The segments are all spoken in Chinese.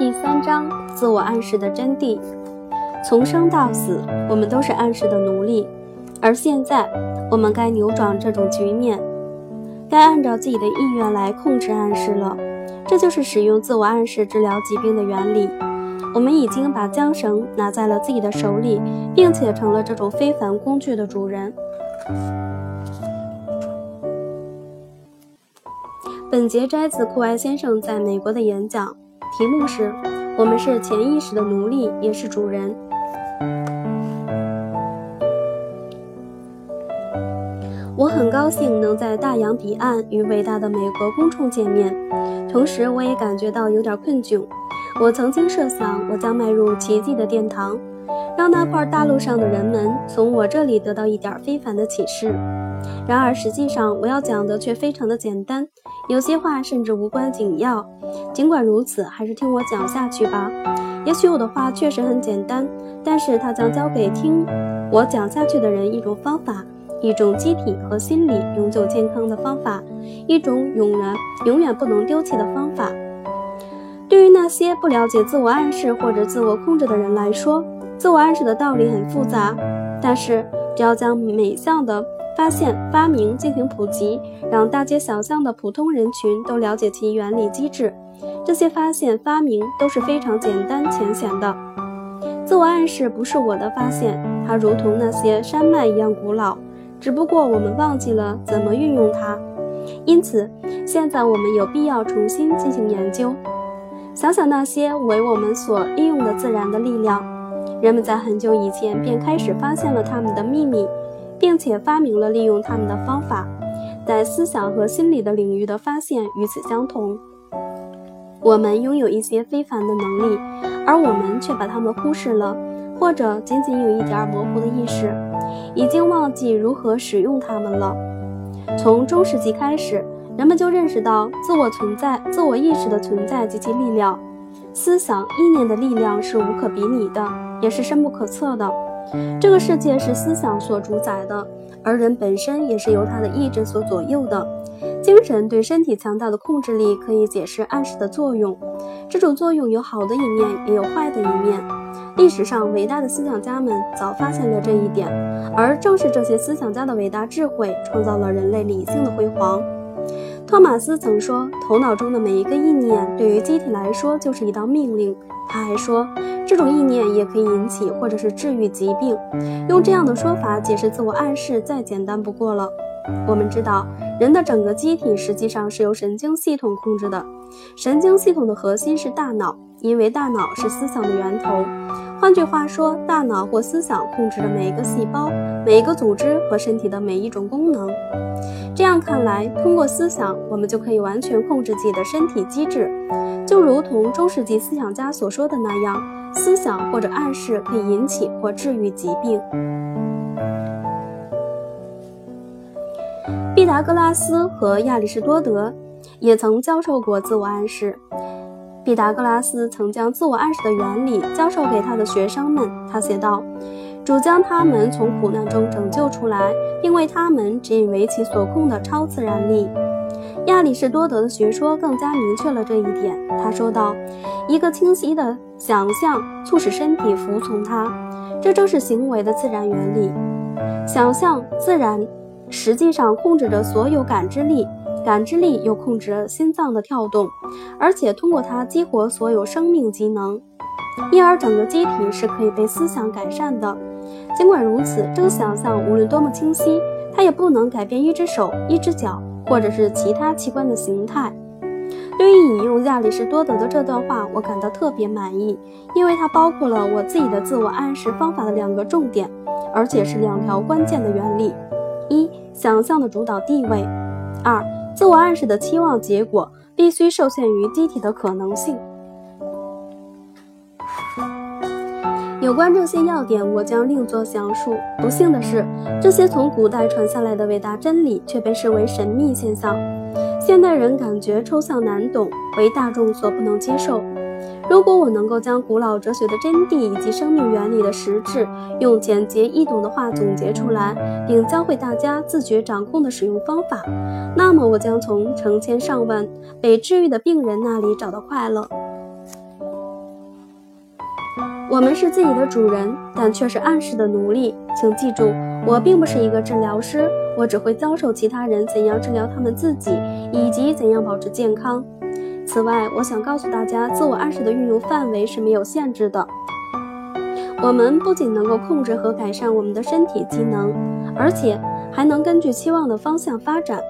第三章：自我暗示的真谛。从生到死，我们都是暗示的奴隶，而现在，我们该扭转这种局面，该按照自己的意愿来控制暗示了。这就是使用自我暗示治疗疾病的原理。我们已经把缰绳拿在了自己的手里，并且成了这种非凡工具的主人。本节摘自库埃先生在美国的演讲。题目是：我们是潜意识的奴隶，也是主人。我很高兴能在大洋彼岸与伟大的美国公众见面，同时我也感觉到有点困窘。我曾经设想，我将迈入奇迹的殿堂，让那块大陆上的人们从我这里得到一点非凡的启示。然而，实际上我要讲的却非常的简单，有些话甚至无关紧要。尽管如此，还是听我讲下去吧。也许我的话确实很简单，但是它将教给听我讲下去的人一种方法，一种机体和心理永久健康的方法，一种永远永远不能丢弃的方法。对于那些不了解自我暗示或者自我控制的人来说，自我暗示的道理很复杂，但是只要将每项的。发现、发明进行普及，让大街小巷的普通人群都了解其原理机制。这些发现、发明都是非常简单浅显的。自我暗示不是我的发现，它如同那些山脉一样古老，只不过我们忘记了怎么运用它。因此，现在我们有必要重新进行研究。想想那些为我们所利用的自然的力量，人们在很久以前便开始发现了他们的秘密。并且发明了利用他们的方法，在思想和心理的领域的发现与此相同。我们拥有一些非凡的能力，而我们却把它们忽视了，或者仅仅有一点模糊的意识，已经忘记如何使用它们了。从中世纪开始，人们就认识到自我存在、自我意识的存在及其力量。思想、意念的力量是无可比拟的，也是深不可测的。这个世界是思想所主宰的，而人本身也是由他的意志所左右的。精神对身体强大的控制力可以解释暗示的作用。这种作用有好的一面，也有坏的一面。历史上伟大的思想家们早发现了这一点，而正是这些思想家的伟大智慧，创造了人类理性的辉煌。托马斯曾说：“头脑中的每一个意念，对于机体来说就是一道命令。”他还说，这种意念也可以引起或者是治愈疾病。用这样的说法解释自我暗示，再简单不过了。我们知道，人的整个机体实际上是由神经系统控制的。神经系统的核心是大脑，因为大脑是思想的源头。换句话说，大脑或思想控制着每一个细胞、每一个组织和身体的每一种功能。这样看来，通过思想，我们就可以完全控制自己的身体机制，就如同中世纪思想家所说的那样，思想或者暗示可以引起或治愈疾病。毕达哥拉斯和亚里士多德也曾教授过自我暗示。毕达哥拉斯曾将自我暗示的原理教授给他的学生们。他写道：“主将他们从苦难中拯救出来，并为他们指引为其所控的超自然力。”亚里士多德的学说更加明确了这一点。他说道：“一个清晰的想象促使身体服从它，这正是行为的自然原理。想象自然实际上控制着所有感知力。”感知力又控制了心脏的跳动，而且通过它激活所有生命机能，因而整个机体是可以被思想改善的。尽管如此，这个想象无论多么清晰，它也不能改变一只手、一只脚或者是其他器官的形态。对于引用亚里士多德的这段话，我感到特别满意，因为它包括了我自己的自我暗示方法的两个重点，而且是两条关键的原理：一、想象的主导地位；二。自我暗示的期望结果必须受限于机体的可能性。有关这些要点，我将另作详述。不幸的是，这些从古代传下来的伟大真理却被视为神秘现象，现代人感觉抽象难懂，为大众所不能接受。如果我能够将古老哲学的真谛以及生命原理的实质，用简洁易懂的话总结出来，并教会大家自觉掌控的使用方法，那么我将从成千上万被治愈的病人那里找到快乐。我们是自己的主人，但却是暗示的奴隶。请记住，我并不是一个治疗师，我只会教授其他人怎样治疗他们自己，以及怎样保持健康。此外，我想告诉大家，自我暗示的运用范围是没有限制的。我们不仅能够控制和改善我们的身体机能，而且还能根据期望的方向发展，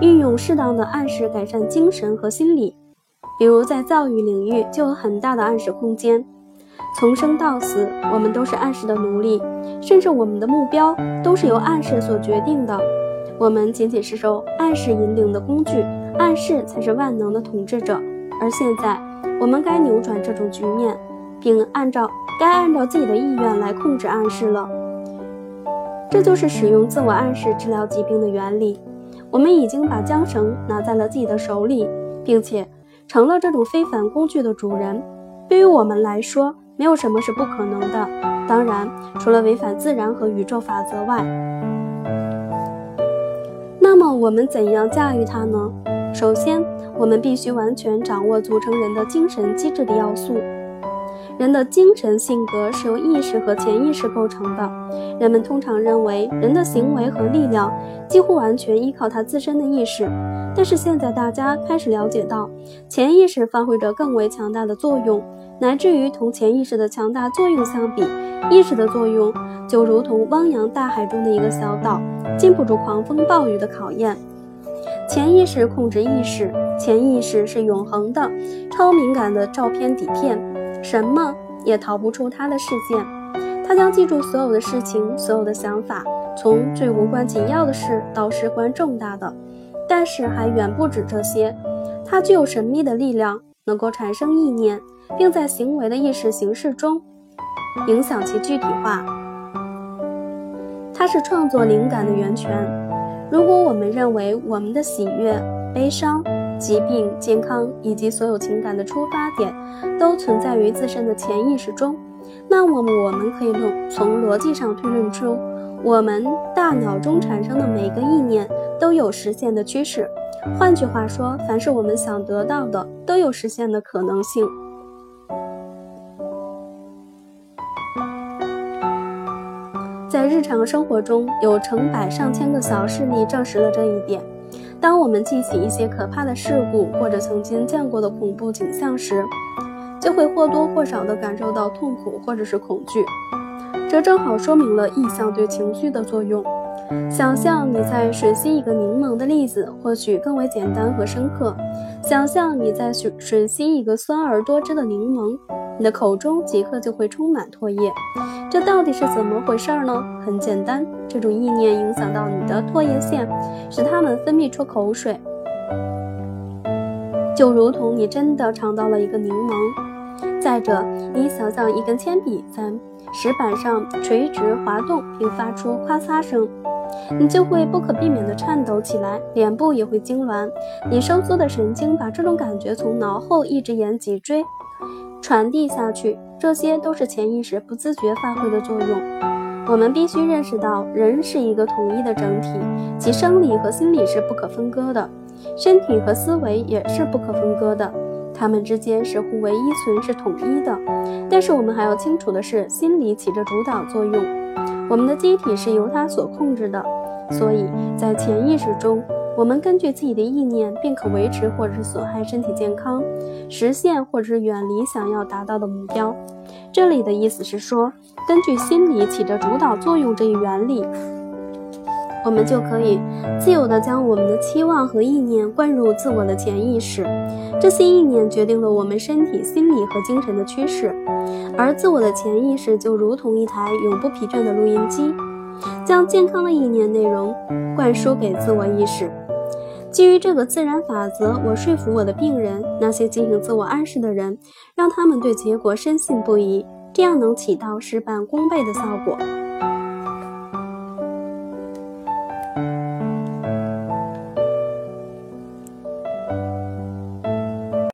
运用适当的暗示改善精神和心理。比如在教育领域就有很大的暗示空间。从生到死，我们都是暗示的奴隶，甚至我们的目标都是由暗示所决定的。我们仅仅是受暗示引领的工具。暗示才是万能的统治者，而现在我们该扭转这种局面，并按照该按照自己的意愿来控制暗示了。这就是使用自我暗示治疗疾病的原理。我们已经把缰绳拿在了自己的手里，并且成了这种非凡工具的主人。对于我们来说，没有什么是不可能的，当然，除了违反自然和宇宙法则外。那么，我们怎样驾驭它呢？首先，我们必须完全掌握组成人的精神机制的要素。人的精神性格是由意识和潜意识构成的。人们通常认为，人的行为和力量几乎完全依靠他自身的意识。但是现在，大家开始了解到，潜意识发挥着更为强大的作用，乃至于同潜意识的强大作用相比，意识的作用就如同汪洋大海中的一个小岛，经不住狂风暴雨的考验。潜意识控制意识，潜意识是永恒的、超敏感的照片底片，什么也逃不出它的视线。它将记住所有的事情、所有的想法，从最无关紧要的事到事关重大的。但是还远不止这些，它具有神秘的力量，能够产生意念，并在行为的意识形式中影响其具体化。它是创作灵感的源泉。如果我们认为我们的喜悦、悲伤、疾病、健康以及所有情感的出发点都存在于自身的潜意识中，那么我们可以从逻辑上推论出，我们大脑中产生的每个意念都有实现的趋势。换句话说，凡是我们想得到的，都有实现的可能性。在日常生活中，有成百上千个小事例证实了这一点。当我们记起一些可怕的事故或者曾经见过的恐怖景象时，就会或多或少地感受到痛苦或者是恐惧。这正好说明了意象对情绪的作用。想象你在吮吸一个柠檬的例子，或许更为简单和深刻。想象你在吮吮吸一个酸而多汁的柠檬。你的口中即刻就会充满唾液，这到底是怎么回事呢？很简单，这种意念影响到你的唾液腺，使它们分泌出口水，就如同你真的尝到了一个柠檬。再者，你想象一根铅笔在石板上垂直滑动，并发出咔嚓声，你就会不可避免地颤抖起来，脸部也会痉挛。你收缩的神经把这种感觉从脑后一直沿脊椎。传递下去，这些都是潜意识不自觉发挥的作用。我们必须认识到，人是一个统一的整体，其生理和心理是不可分割的，身体和思维也是不可分割的，它们之间是互为依存，是统一的。但是我们还要清楚的是，心理起着主导作用，我们的机体是由它所控制的，所以在潜意识中。我们根据自己的意念，便可维持或者是损害身体健康，实现或者是远离想要达到的目标。这里的意思是说，根据心理起着主导作用这一原理，我们就可以自由地将我们的期望和意念灌入自我的潜意识。这些意念决定了我们身体、心理和精神的趋势，而自我的潜意识就如同一台永不疲倦的录音机。将健康的意念内容灌输给自我意识。基于这个自然法则，我说服我的病人，那些进行自我暗示的人，让他们对结果深信不疑，这样能起到事半功倍的效果。